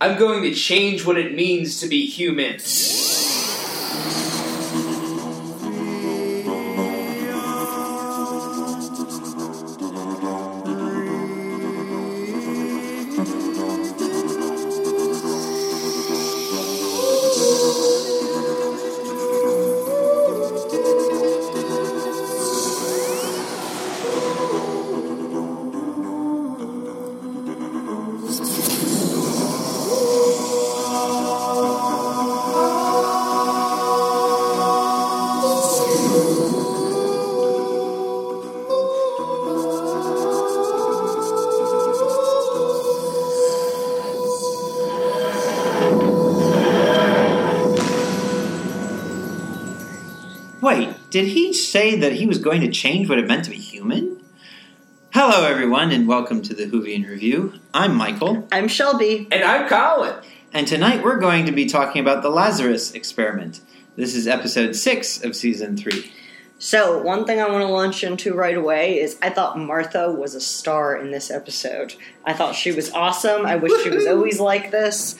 I'm going to change what it means to be human. Say that he was going to change what it meant to be human? Hello, everyone, and welcome to the Whovian Review. I'm Michael, I'm Shelby. And I'm Colin. and tonight we're going to be talking about the Lazarus experiment. This is episode six of season three. So, one thing I want to launch into right away is I thought Martha was a star in this episode. I thought she was awesome. I wish she was always like this.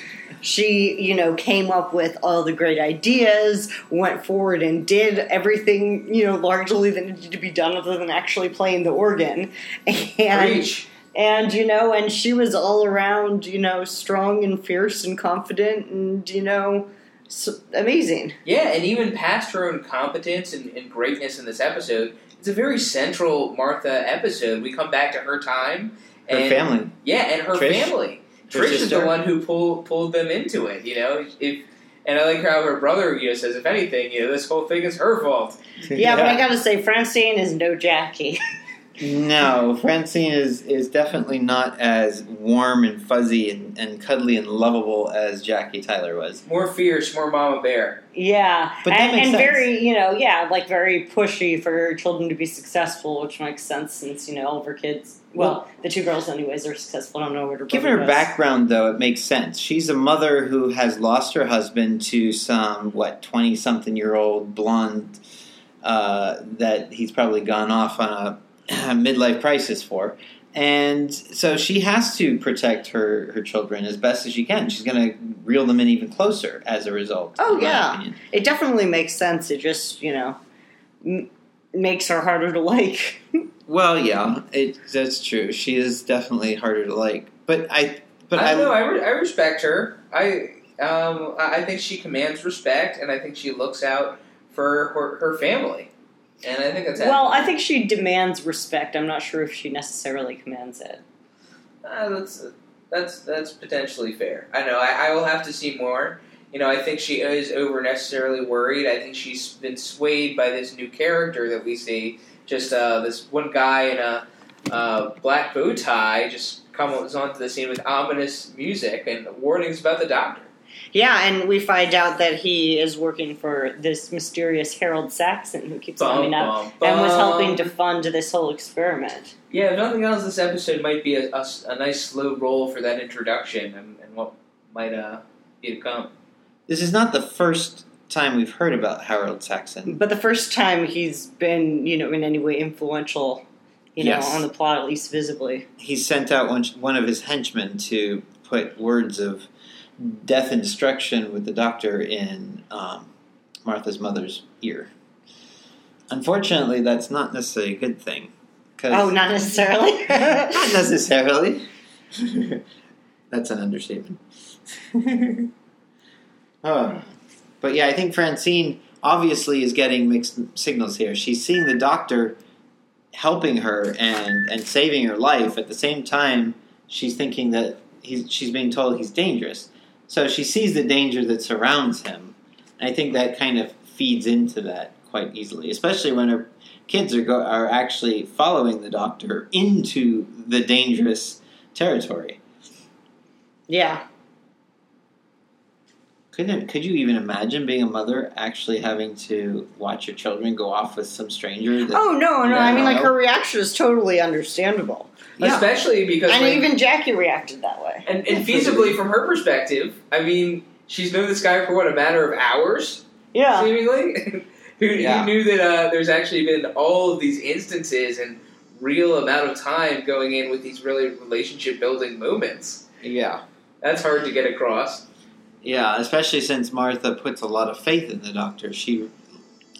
She, you know, came up with all the great ideas, went forward and did everything, you know, largely that needed to be done other than actually playing the organ. And Preach. and you know, and she was all around, you know, strong and fierce and confident and you know, s amazing. Yeah, and even past her own competence and, and greatness in this episode, it's a very central Martha episode. We come back to her time. and, Her family. Yeah, and her Trish. family. Her Trish is the one who pulled pulled them into it, you know? If and I like how her brother, you know, says, if anything, you know, this whole thing is her fault. Yeah, but I gotta say, Francine is no Jackie. No, Francine is, is definitely not as warm and fuzzy and, and cuddly and lovable as Jackie Tyler was. More fierce, more mama bear. Yeah, But that and, makes and sense. very, you know, yeah, like very pushy for children to be successful, which makes sense since you know all of her kids. Well, the two girls, anyways, are successful. I don't know what her Given her background, though, it makes sense. She's a mother who has lost her husband to some, what, 20 something year old blonde uh, that he's probably gone off on a midlife crisis for. And so she has to protect her, her children as best as she can. She's going to reel them in even closer as a result. Oh, yeah. It definitely makes sense. It just, you know, m- makes her harder to like. Well, yeah, it, that's true. She is definitely harder to like. But I. But I I, don't know. I, re- I respect her. I um I I think she commands respect, and I think she looks out for her, her family, and I think that's well, I think she demands respect. I'm not sure if she necessarily commands it. uh, that's that's that's potentially fair. I know. I, I will have to see more. You know, I think she is over necessarily worried. I think she's been swayed by this new character that we see. Just uh, this one guy in a uh, black bow tie just comes onto the scene with ominous music and warnings about the doctor. Yeah, and we find out that he is working for this mysterious Harold Saxon who keeps coming up bum, and was helping to fund this whole experiment. Yeah, if nothing else, this episode might be a nice slow roll for that introduction and, and what might uh, be to come. this is not the first time we've heard about Harold Saxon. But the first time he's been, you know, in any way influential, you know, on the plot, at least visibly. he sent out one, one of his henchmen to put words of death and destruction with the doctor in um, Martha's mother's ear. Unfortunately, that's not necessarily a good thing. Oh, not necessarily. not necessarily. that's an understatement. oh. But yeah, I think Francine obviously is getting mixed signals here. She's seeing the doctor helping her and, and saving her life. At the same time, she's thinking that he's, she's being told he's dangerous. So she sees the danger that surrounds him. And I think that kind of feeds into that quite easily, especially when her kids are go, are actually following the doctor into the dangerous territory. yeah. Couldn't could you even imagine being a mother actually having to watch your children go off with some stranger? That, Oh, no, no. I mean, like, her reaction is totally understandable. Yeah. Especially because, And like, even Jackie reacted that way. and, and feasibly from her perspective, I mean, she's known this guy for what a matter of hours, Yeah. seemingly. who, Yeah. who knew that uh, there's actually been all of these instances and real amount of time going in with these really relationship building moments. yeah. That's hard to get across. Yeah, especially since Martha puts a lot of faith in the doctor. She,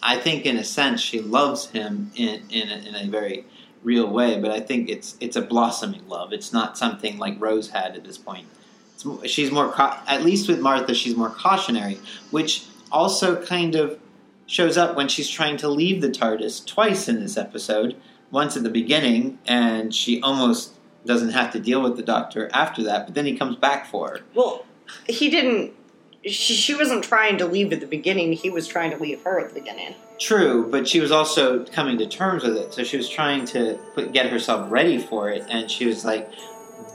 I think, in a sense, she loves him in in a, in a very real way. But I think it's it's a blossoming love. It's not something like Rose had at this point. It's, she's more, at least with Martha, she's more cautionary, which also kind of shows up when she's trying to leave the TARDIS twice in this episode. Once at the beginning, and she almost doesn't have to deal with the doctor after that. But then he comes back for her. Well, he didn't. She, she wasn't trying to leave at the beginning. He was trying to leave her at the beginning. True, but she was also coming to terms with it. So she was trying to put, get herself ready for it, and she was like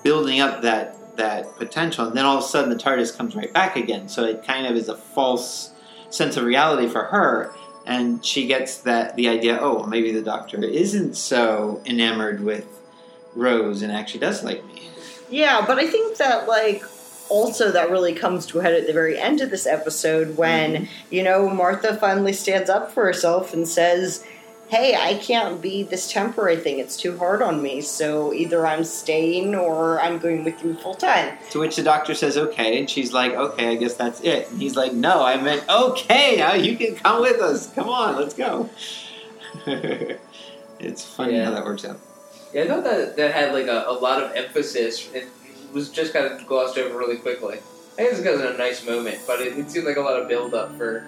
building up that that potential. And then all of a sudden, the TARDIS comes right back again. So it kind of is a false sense of reality for her, and she gets that the idea. Oh, well, maybe the Doctor isn't so enamored with Rose and actually does like me. Yeah, but I think that like also that really comes to a head at the very end of this episode when mm-hmm. you know Martha finally stands up for herself and says, "Hey, I can't be this temporary thing. It's too hard on me. So either I'm staying or I'm going with you full time." To which the doctor says, okay. And she's like, okay, I guess that's it. And he's like, no, I meant, okay, now you can come with us. Come on, let's go. it's funny Yeah. how that works out. Yeah, I thought that that had like a, a lot of emphasis. It was just kind of glossed over really quickly. I guess because of a nice moment, but it, it seemed like a lot of build up for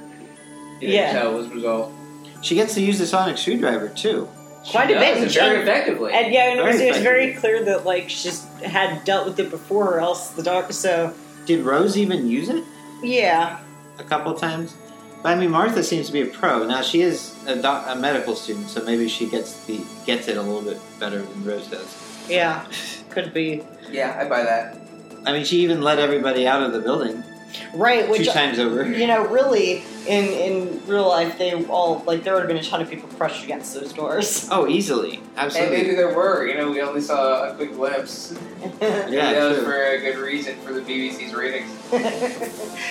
you know, Yeah. how it was resolved. She gets to use the sonic screwdriver, too. Quite She a bit, does, and and very effectively. And yeah, and it was, Very it was very clear that like she had dealt with it before, or else the doctor. So Did Rose even use it yeah, a couple of times? But I mean, Martha seems to be a pro. Now, she is a, doc- a medical student, so maybe she gets the gets it a little bit better than Rose does. yeah, could be yeah, I buy that. I mean, she even let everybody out of the building right. Which two times over. you know, really, in in real life, they all like there would have been a ton of people crushed against those doors. Oh, easily. Absolutely. And maybe there were, you know, we only saw a quick glimpse. Yeah, Maybe that was true. for a good reason for the BBC's ratings. yeah,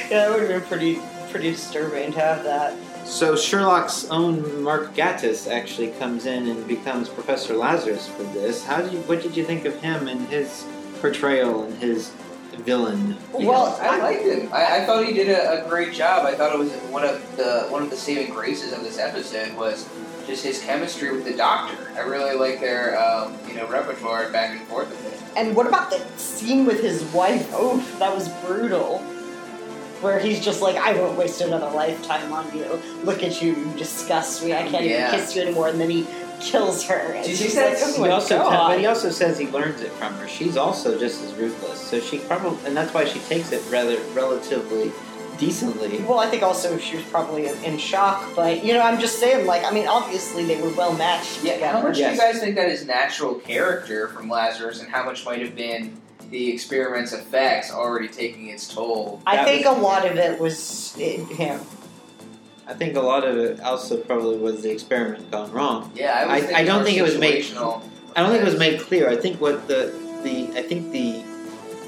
that would have been pretty pretty disturbing to have that. So Sherlock's own Mark Gatiss actually comes in and becomes Professor Lazarus for this. How did you? What did you think of him and his portrayal and his villain? Well, I liked him. I, I thought he did a, a great job. I thought it was one of the one of the saving graces of this episode was just his chemistry with the Doctor. I really like their um, you know repertoire back and forth with it. And what about the scene with his wife? Oh, that was brutal. Where he's just like, I won't waste another lifetime on you. Look at you, you disgust me. I can't Yeah. even kiss you anymore. And then he kills her. And Did you she's like, oh my He also, God. but he also says he learns it from her. She's also just as ruthless. So she probably, and that's why she takes it rather relatively decently. Well, I think also she was probably in, in shock, but you know, I'm just saying, like, I mean, obviously they were well matched Yeah, together. how much Yes. do you guys think that is natural character from Lazarus, and how much might have been the experiment's effects already taking its toll? I That think was- a lot of it was in him. I think a lot of it also probably was the experiment gone wrong. Yeah, I, was I- thinking I don't think it was made- I don't think it was made clear. I think what the the I think the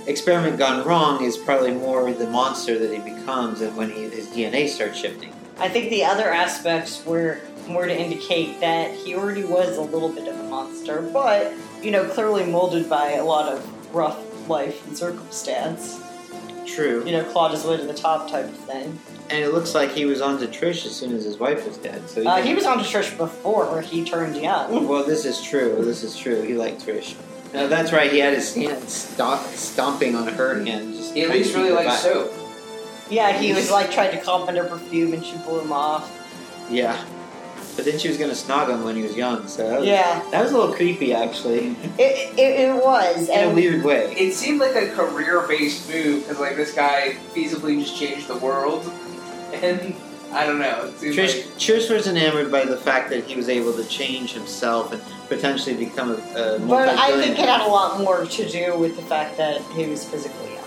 experiment gone wrong is probably more the monster that he becomes and when he, his DNA starts shifting. I think the other aspects were more to indicate that he already was a little bit of a monster, but you know, clearly molded by a lot of rough life and circumstance. True. You know, clawed his way to the top type of thing. And it looks like he was on to Trish as soon as his wife was dead. So he, Uh, he was on to Trish before he turned young. well, this is true. This is true. He liked Trish. No, that's right. He had his hand stomp, stomping on her hand. Just He at least really liked soap. Yeah, he was like trying to compliment her perfume and she blew him off. Yeah. But then she was going to snog him when he was young. So that was, Yeah, that was a little creepy, actually, it, it, it was. in a weird way. It seemed like a career-based move because, like, this guy feasibly just changed the world, and I don't know. Trish, like Trish was enamored by the fact that he was able to change himself and potentially become a, a but I think it had a lot more to do with the fact that he was physically young.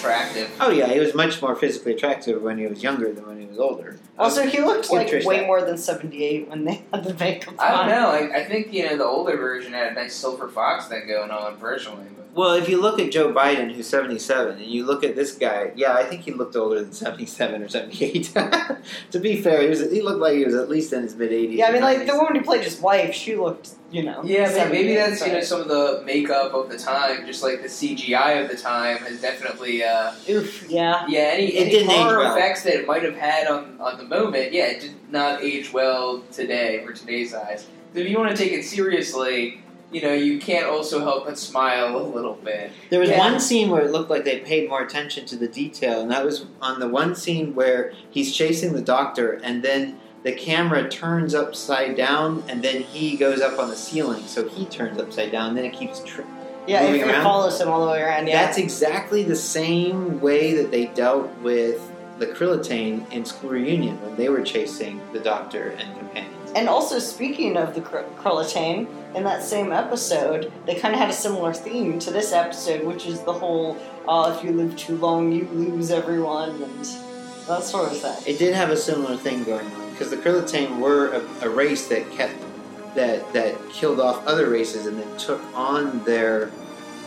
He was attractive. Oh yeah, he was much more physically attractive when he was younger than when he was older. Also, he looked like way that. more than 78 when they had the makeup I don't know. I, I think you know the older version had a nice silver fox thing going on personally, but Well, if you look at Joe Biden, who's 77, and you look at this guy, yeah, I think he looked older than 77 or 78. to be fair, he, was, he looked like he was at least in his mid 80s. Yeah, I mean, like the woman who played his wife, she looked, you know. Yeah, maybe, maybe 78, that's you know some of the makeup of the time, just like the CGI of the time has definitely. Uh, Oof, yeah. Yeah, any, It any didn't age horror well. effects that it might have had on, on the moment, yeah, it did not age well today for today's eyes. So if you want to take it seriously, you know, you can't also help but smile a little bit. There was Yeah. one scene where it looked like they paid more attention to the detail, and that was on the one scene where he's chasing the doctor, and then the camera turns upside down, and then he goes up on the ceiling, so he turns upside down, and then it keeps. Tr- Yeah, it, Moving it around? follows him all the way around. Yeah. That's exactly the same way that they dealt with the Krillitane in School Reunion when they were chasing the doctor and companions. And also, speaking of the Kr- Krillitane, in that same episode, they kind of had a similar theme to this episode, which is the whole uh, if you live too long, you lose everyone, and that sort of thing. It did have a similar thing going on because the Krillitane were a, a race that kept that that killed off other races and then took on their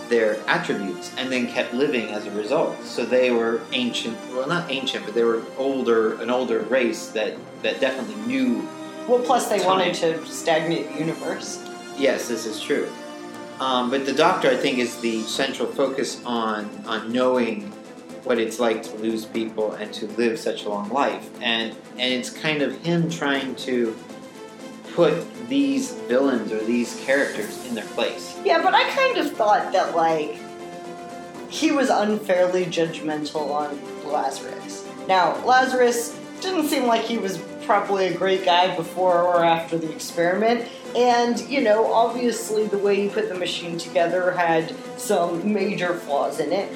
their attributes and then kept living as a result. So they were ancient, well, not ancient, but they were older, an older race that that definitely knew. Well, plus they Time. wanted to stagnate the universe. Yes, this is true. Um, but the Doctor, I think, is the central focus on on knowing what it's like to lose people and to live such a long life, and and it's kind of him trying to put these villains or these characters in their place. Yeah, but I kind of thought that like he was unfairly judgmental on Lazarus. Now, Lazarus didn't seem like he was probably a great guy before or after the experiment, and you know, obviously the way he put the machine together had some major flaws in it.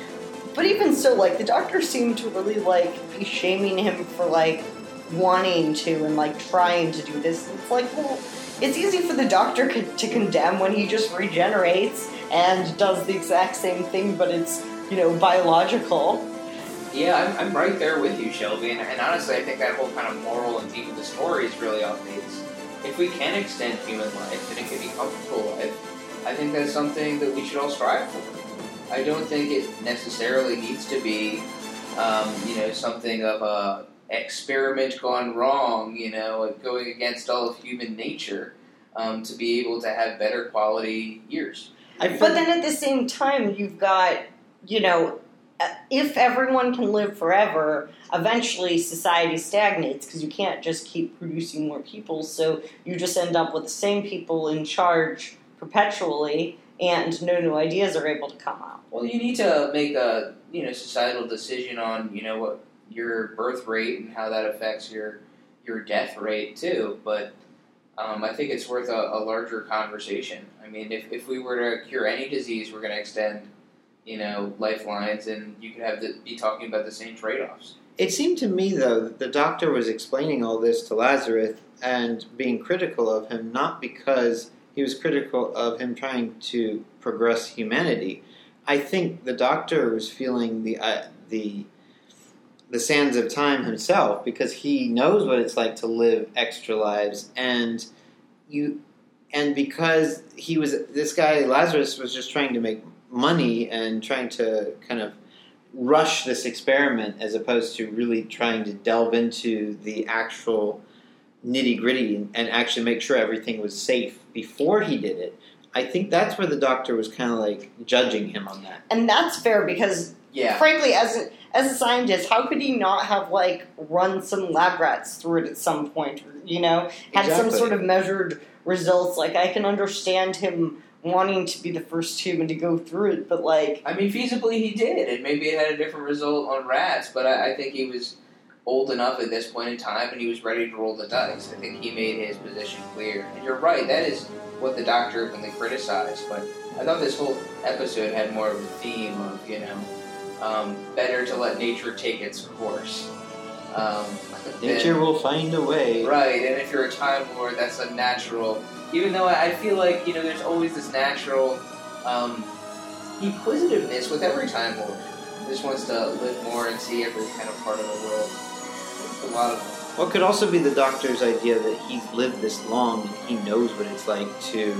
But even so, like the doctor seemed to really like be shaming him for like wanting to and like trying to do this. It's like, well, it's easy for the doctor to condemn when he just regenerates and does the exact same thing, but it's you know biological. Yeah, I'm, I'm right there with you, Shelby, and, and honestly, I think that whole kind of moral and theme of the story is really off base. If we can extend human life and it can be comfortable life, I think that's something that we should all strive for. I don't think it necessarily needs to be, um, you know, something of a experiment gone wrong, you know, going against all of human nature um, to be able to have better quality years. But then at the same time, you've got you know. If everyone can live forever, eventually society stagnates because you can't just keep producing more people. So you just end up with the same people in charge perpetually, and no new ideas are able to come out. Well, you need to make a you know societal decision on you know what your birth rate and how that affects your your death rate too. But um, I think it's worth a, a larger conversation. I mean, if, if we were to cure any disease, we're going to extend you know lifelines, and you could have to be talking about the same trade offs. It seemed to me, though, that the doctor was explaining all this to Lazarus and being critical of him, not because he was critical of him trying to progress humanity. I think the doctor was feeling the uh, the the sands of time himself because he knows what it's like to live extra lives, and you and because he was this guy Lazarus was just trying to make money and trying to kind of rush this experiment as opposed to really trying to delve into the actual nitty gritty and, and actually make sure everything was safe before he did it. I think that's where the doctor was kind of like judging him on that. And that's fair because Yeah, frankly, as a, as a scientist, how could he not have like run some lab rats through it at some point? You know, had some sort of measured results. Like I can understand him wanting to be the first human to go through it, but like, I mean, feasibly he did, and maybe it had a different result on rats, but I, I think he was old enough at this point in time, and he was ready to roll the dice. I think he made his position clear. And you're right, that is what the doctor openly criticized, but I thought this whole episode had more of a theme of, you know, um, better to let nature take its course. Um, than- Nature will find a way. Right, and if you're a Time Lord, that's a natural. Even though I I feel like you know, there's always this natural um, inquisitiveness with every Time Lord. Just wants to live more and see every kind of part of the world. A lot of What could also be the doctor's idea that he's lived this long and he knows what it's like to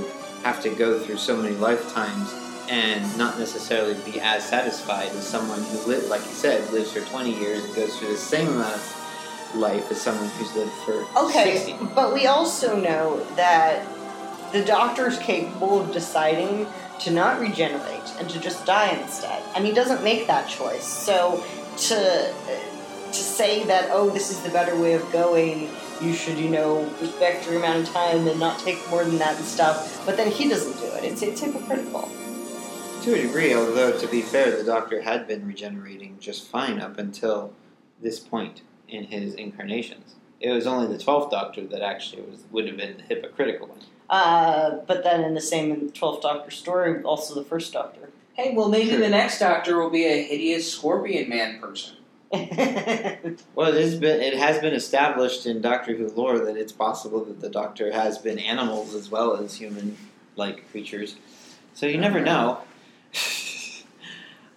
have to go through so many lifetimes and not necessarily be as satisfied as someone who, li- like you said, lives for 20 years and goes through the same amount of life as someone who's lived for Okay, 60. but we also know that the doctor is capable of deciding to not regenerate and to just die instead, and he doesn't make that choice. So to uh, to say that oh, this is the better way of going, you should you know respect your amount of time and not take more than that and stuff. But then he doesn't do it. It's it's hypocritical. To a degree, although to be fair, the Doctor had been regenerating just fine up until this point in his incarnations. It was only the twelfth Doctor that actually was would have been the hypocritical one. Uh, but then in the same Twelfth Doctor story, also the First Doctor. Hey, well, maybe Sure. the next Doctor will be a hideous Scorpion Man person. Well, it has been it has been established in Doctor Who lore that it's possible that the Doctor has been animals as well as human like creatures. So you never know.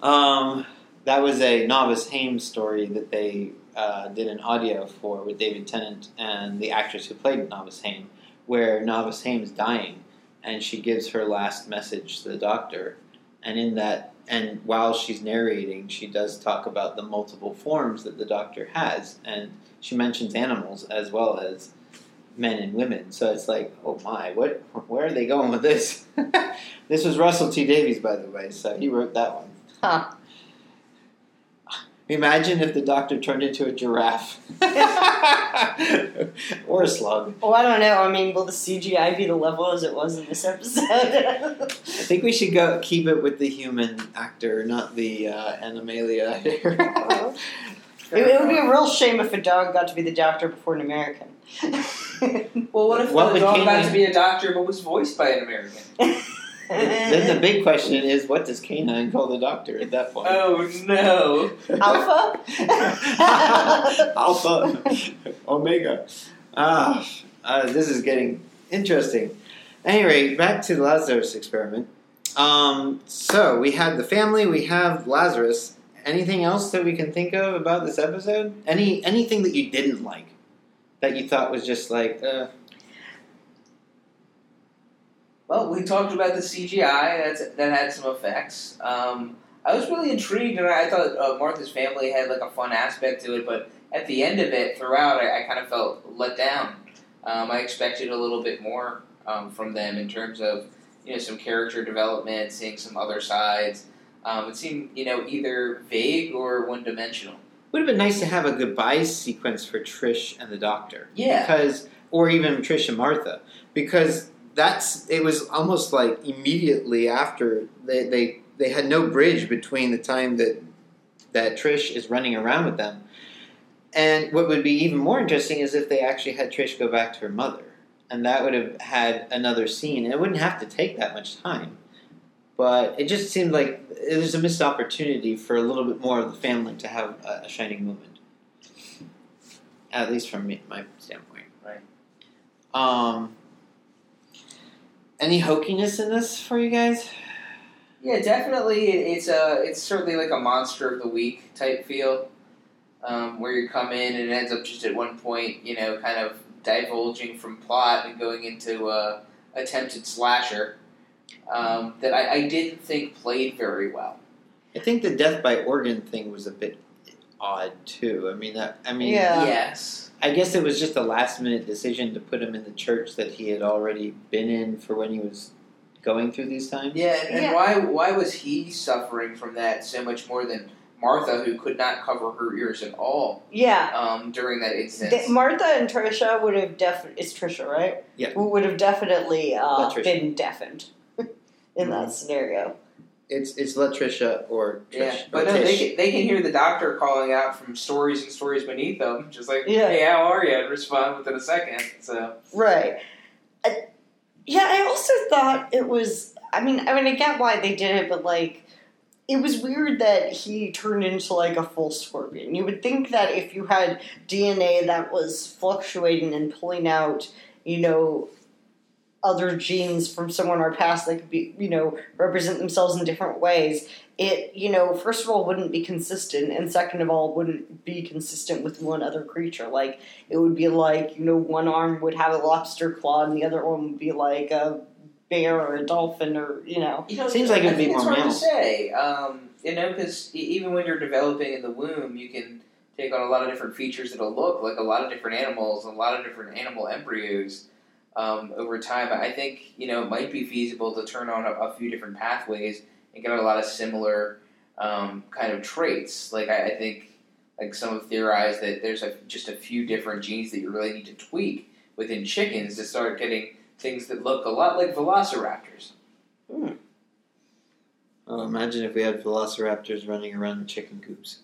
um, that was a novice Hames story that they uh, did an audio for with David Tennant and the actress who played Novice Hames, where Novice Hames dying, and she gives her last message to the Doctor, and in that and while she's narrating, she does talk about the multiple forms that the Doctor has, and she mentions animals as well as men and women. So it's like, oh my, what? Where are they going with this? this was Russell T Davies, by the way, so he wrote that one. Huh. Imagine if the Doctor turned into a giraffe or a slug. Well, I don't know. I mean, will the CGI be the level as it was in this episode? I think we should go keep it with the human actor, not the uh, animalia. it, it would be a real shame if a dog got to be the doctor before an American. Well, what if What the would dog got to be a doctor but was voiced by an American? then the big question is, what does K9 call the Doctor at that point? Oh no! Alpha? Alpha, Omega. Ah, uh, this is getting interesting. Anyway, back to the Lazarus experiment. Um, so we had the family, we have Lazarus. Anything else that we can think of about this episode? Any anything that you didn't like that you thought was just like, uh, Well, we talked about the CGI. That's that had some effects. Um, I was really intrigued, and I thought uh, Martha's family had like a fun aspect to it. But at the end of it, throughout, I, I kind of felt let down. Um, I expected a little bit more um, from them in terms of you know some character development, seeing some other sides. Um, it seemed you know either vague or one dimensional. would have been nice to have a goodbye sequence for Trish and the Doctor. Yeah. because or even Trish and Martha because that's it was almost like immediately after they they, they had no bridge between the time that that Trish is running around with them. And what would be even more interesting is if they actually had Trish go back to her mother. And that would have had another scene. And it wouldn't have to take that much time. But it just seemed like it was a missed opportunity for a little bit more of the family to have a, a shining moment. At least from me, my standpoint. Right. um, any hokiness in this for you guys? Yeah, definitely. It's a it's certainly like a monster of the week type feel, um, where you come in and it ends up just at one point, you know, kind of divulging from plot and going into a attempted slasher um, that I, I didn't think played very well. I think the death by organ thing was a bit odd too. I mean, that, I mean, Yeah. Yes. I guess it was just a last minute decision to put him in the church that he had already been in for when he was going through these times. Yeah, and, and Yeah. why why was he suffering from that so much more than Martha, who could not cover her ears at all yeah. um, during that instance? Th- Martha and Trisha would have definitely. It's Trisha, right? Yeah. Who would have definitely uh, been deafened in that scenario. It's it's Latricia or Trish. Yeah, or but no, they can, they can hear the doctor calling out from stories and stories beneath them, just like, Yeah. "Hey, how are you?" and respond within a second. So Right. Uh, yeah, I also thought it was. I mean, I mean, I get why they did it, but like, it was weird that he turned into like a full scorpion. You would think that if you had DNA that was fluctuating and pulling out, you know, other genes from somewhere in our past that could be, you know, represent themselves in different ways, it, you know, first of all, wouldn't be consistent, and second of all, wouldn't be consistent with one other creature. Like, it would be like, you know, one arm would have a lobster claw and the other one would be like a bear or a dolphin or you know. You know, Seems like it would be think it's more hard mammal. to say. Um, you know, because even when you're developing in the womb, you can take on a lot of different features that'll look like a lot of different animals, a lot of different animal embryos um, over time. I think you know it might be feasible to turn on a, a few different pathways and get a lot of similar um, kind of traits. Like I, I think, like some have theorized that there's a, just a few different genes that you really need to tweak within chickens to start getting things that look a lot like velociraptors. Oh, imagine if we had velociraptors running around chicken coops.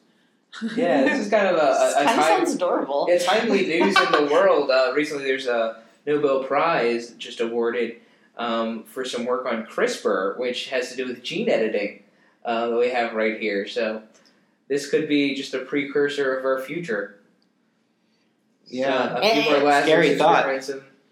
Yeah, this is kind of a, a, a kind of time, sounds adorable. yeah, timely news in the world. Uh, recently, there's a Nobel Prize just awarded um, for some work on CRISPR, which has to do with gene editing uh, that we have right here. So this could be just a precursor of our future. Yeah. So, a few more last scary thought.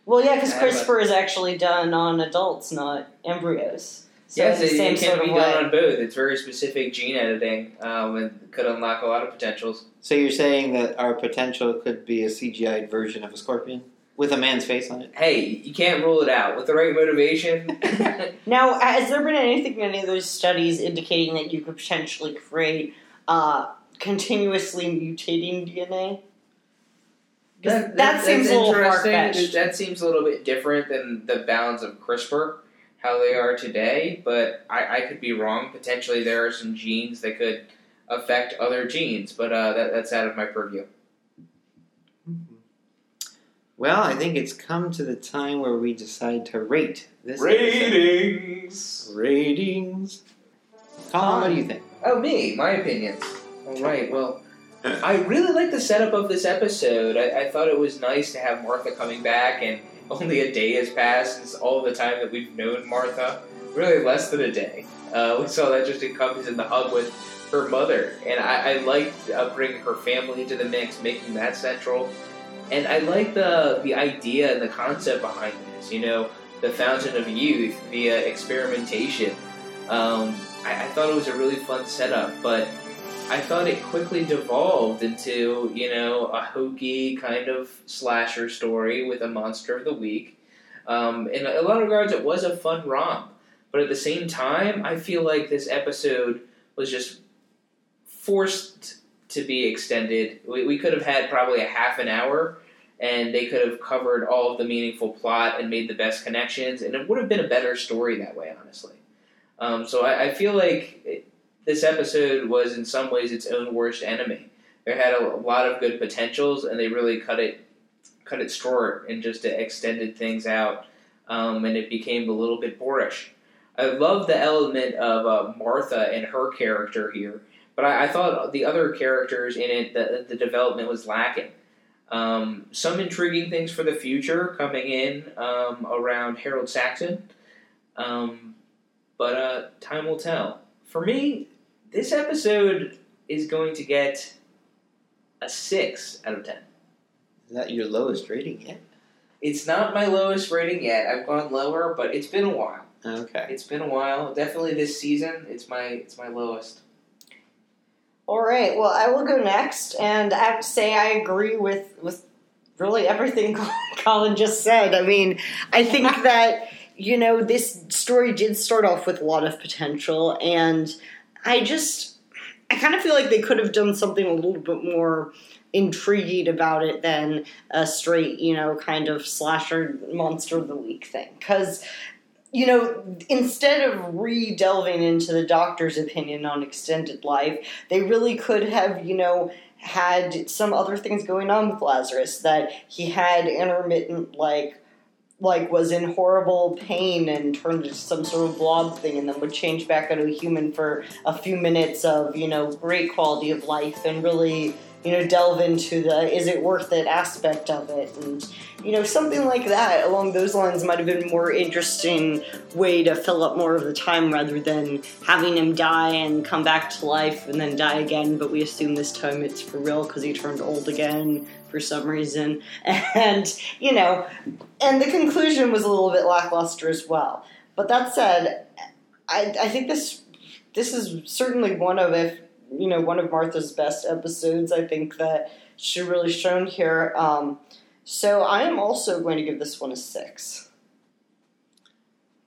Well, yeah, because I have a- CRISPR is actually done on adults, not embryos. So yes, it's it, the same it can sort be of way. done on both. It's very specific gene editing um, and could unlock a lot of potentials. So you're saying that our potential could be a CGI version of a scorpion with a man's face on it? Hey, you can't rule it out with the right motivation. Now, has there been anything in any of those studies indicating that you could potentially create uh, continuously mutating DNA? that, seems a little far fetched. That seems a little bit different than the bounds of CRISPR, how they are today. But I, I could be wrong. Potentially, there are some genes that could affect other genes, but uh, that, that's out of my purview. Well, I think it's come to the time where we decide to rate this episode. Ratings. ratings. Colin, what do you think? Oh, me, my opinions. All right. Well, I really like the setup of this episode. I, I thought it was nice to have Martha coming back, and only a day has passed since all the time that we've known Martha. Really, less than a day. Uh, we saw that just in encompassed in the hub with her mother, and I, I liked uh, bringing her family into the mix, making that central. And I like the the idea and the concept behind this. You know, the fountain of youth via experimentation. Um, I, I thought it was a really fun setup, but I thought it quickly devolved into, you know, a hokey kind of slasher story with a monster of the week. Um, in a lot of regards, it was a fun romp, but at the same time, I feel like this episode was just forced to be extended. We, we could have had probably a half an hour, and they could have covered all of the meaningful plot and made the best connections, and it would have been a better story that way, honestly. Um, so I, I feel like it, this episode was in some ways its own worst enemy. There had a, lot of good potentials, and they really cut it cut it short and just extended things out, um, and it became a little bit boorish. I love the element of uh, Martha and her character here, but I, I thought the other characters in it, the, the development was lacking. Um, some intriguing things for the future coming in um, around Harold Saxon, um, but uh, time will tell. For me, this episode is going to get a 6 out of 10. Is that your lowest rating yet? It's not my lowest rating yet. I've gone lower, but it's been a while. Okay. It's been a while. Definitely this season, it's my it's my lowest. All right. Well, I will go next, and I have to say I agree with with really everything Colin just said. I mean, I think that you know this story did start off with a lot of potential, and I just I kind of feel like they could have done something a little bit more intrigued about it than a straight, you know, kind of slasher monster of the week thing. Because you know, instead of re delving into the doctor's opinion on extended life, they really could have, you know, had some other things going on with Lazarus. That he had intermittent, like, like was in horrible pain and turned into some sort of blob thing, and then would change back into a human for a few minutes of, you know, great quality of life, and really, you know, delve into the is it worth it aspect of it, and you know, something like that along those lines might have been a more interesting way to fill up more of the time rather than having him die and come back to life and then die again. But we assume this time it's for real because he turned old again for some reason. And, you know, and the conclusion was a little bit lackluster as well. But that said, I, I think this this is certainly one of if you know one of Martha's best episodes. I think that she really shown here. Um, so I am also going to give this one a six.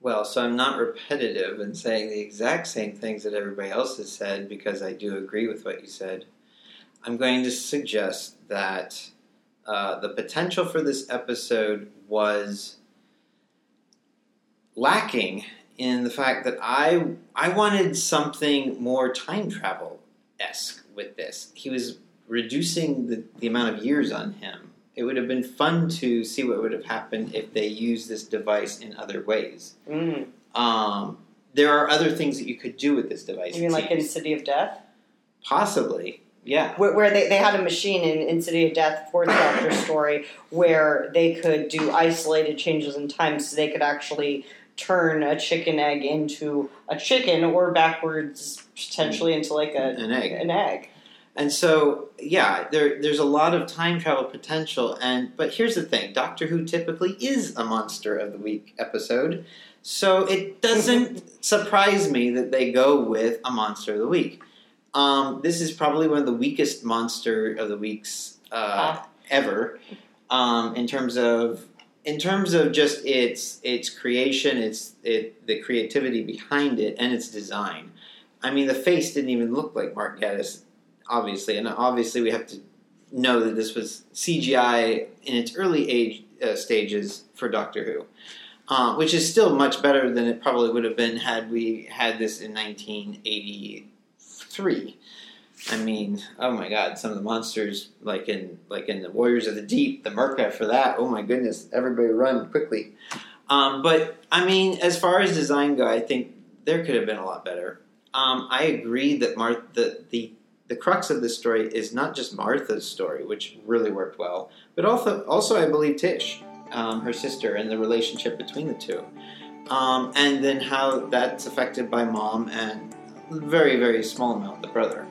Well, so I'm not repetitive in saying the exact same things that everybody else has said because I do agree with what you said. I'm going to suggest that uh, the potential for this episode was lacking in the fact that I I wanted something more time travel esque with this. He was reducing the, the amount of years on him. It would have been fun to see what would have happened if they used this device in other ways. Mm. Um, there are other things that you could do with this device. You mean like in. City of Death? possibly? Yeah. Where, where they, they had a machine in, in City of Death, fourth Doctor story, where they could do isolated changes in time so they could actually turn a chicken egg into a chicken or backwards potentially into like a An egg. An egg. And so, yeah, there, there's a lot of time travel potential. And but here's the thing: Doctor Who typically is a monster of the week episode, so it doesn't surprise me that they go with a monster of the week. Um, this is probably one of the weakest monster of the weeks uh, Ah. ever, um, in terms of in terms of just its its creation, its it the creativity behind it, and its design. I mean, the face didn't even look like Mark Gatiss obviously, and obviously we have to know that this was CGI in its early age uh, stages for Doctor Who, uh, which is still much better than it probably would have been had we had this in 1983. I mean, oh my God! Some of the monsters, like in like in the Warriors of the Deep, the Myrka for that. Oh my goodness! Everybody run quickly. Um, but I mean, as far as design go, I think there could have been a lot better. Um, I agree that Mar- the, the the crux of this story is not just Martha's story, which really worked well, but also also I believe Tish, um, her sister, and the relationship between the two, um, and then how that's affected by mom and very very small amount the brother.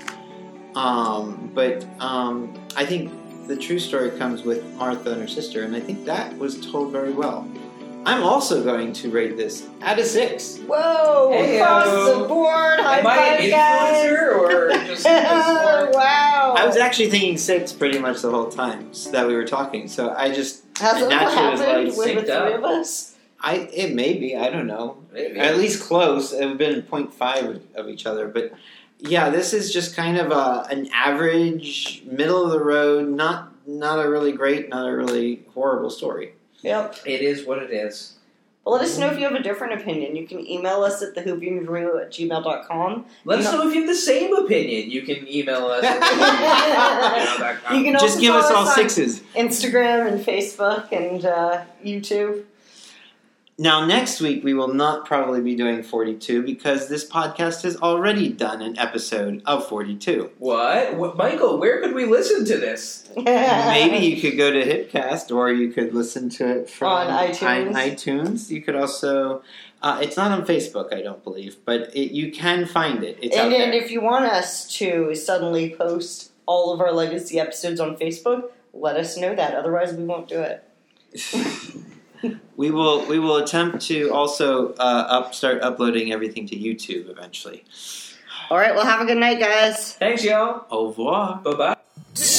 Um, but um, I think the true story comes with Martha and her sister, and I think that was told very well. I'm also going to rate this at a six. Whoa! Heyo. Across the board, high Am I five, an guys! or just, just wow! I was actually thinking six pretty much the whole time that we were talking, so I just Has that naturally was like with the three up. of us? I it may be I don't know maybe. at least close. It would have been 0.5 of each other, but yeah, this is just kind of a an average, middle of the road, not not a really great, not a really horrible story. Yep. It is what it is. Well, let us know if you have a different opinion. You can email us at thewhoviewreview at gmail.com. Let us know- know if you have the same opinion. You can email us. at You can also Just give us follow all on sixes. Instagram and Facebook and uh, YouTube. Now, next week we will not probably be doing 42 because this podcast has already done an episode of 42. what? what? Michael, where could we listen to this? Maybe you could go to Hipcast or you could listen to it from On iTunes. i- iTunes. You could also, uh, it's not on Facebook, I don't believe, but it, you can find it. It's and, out and if you want us to suddenly post all of our legacy episodes on Facebook, let us know that. Otherwise, we won't do it. we will we will attempt to also uh, up start uploading everything to YouTube eventually. All right. Well, have a good night, guys. Thanks, y'all. Au revoir. Bye bye.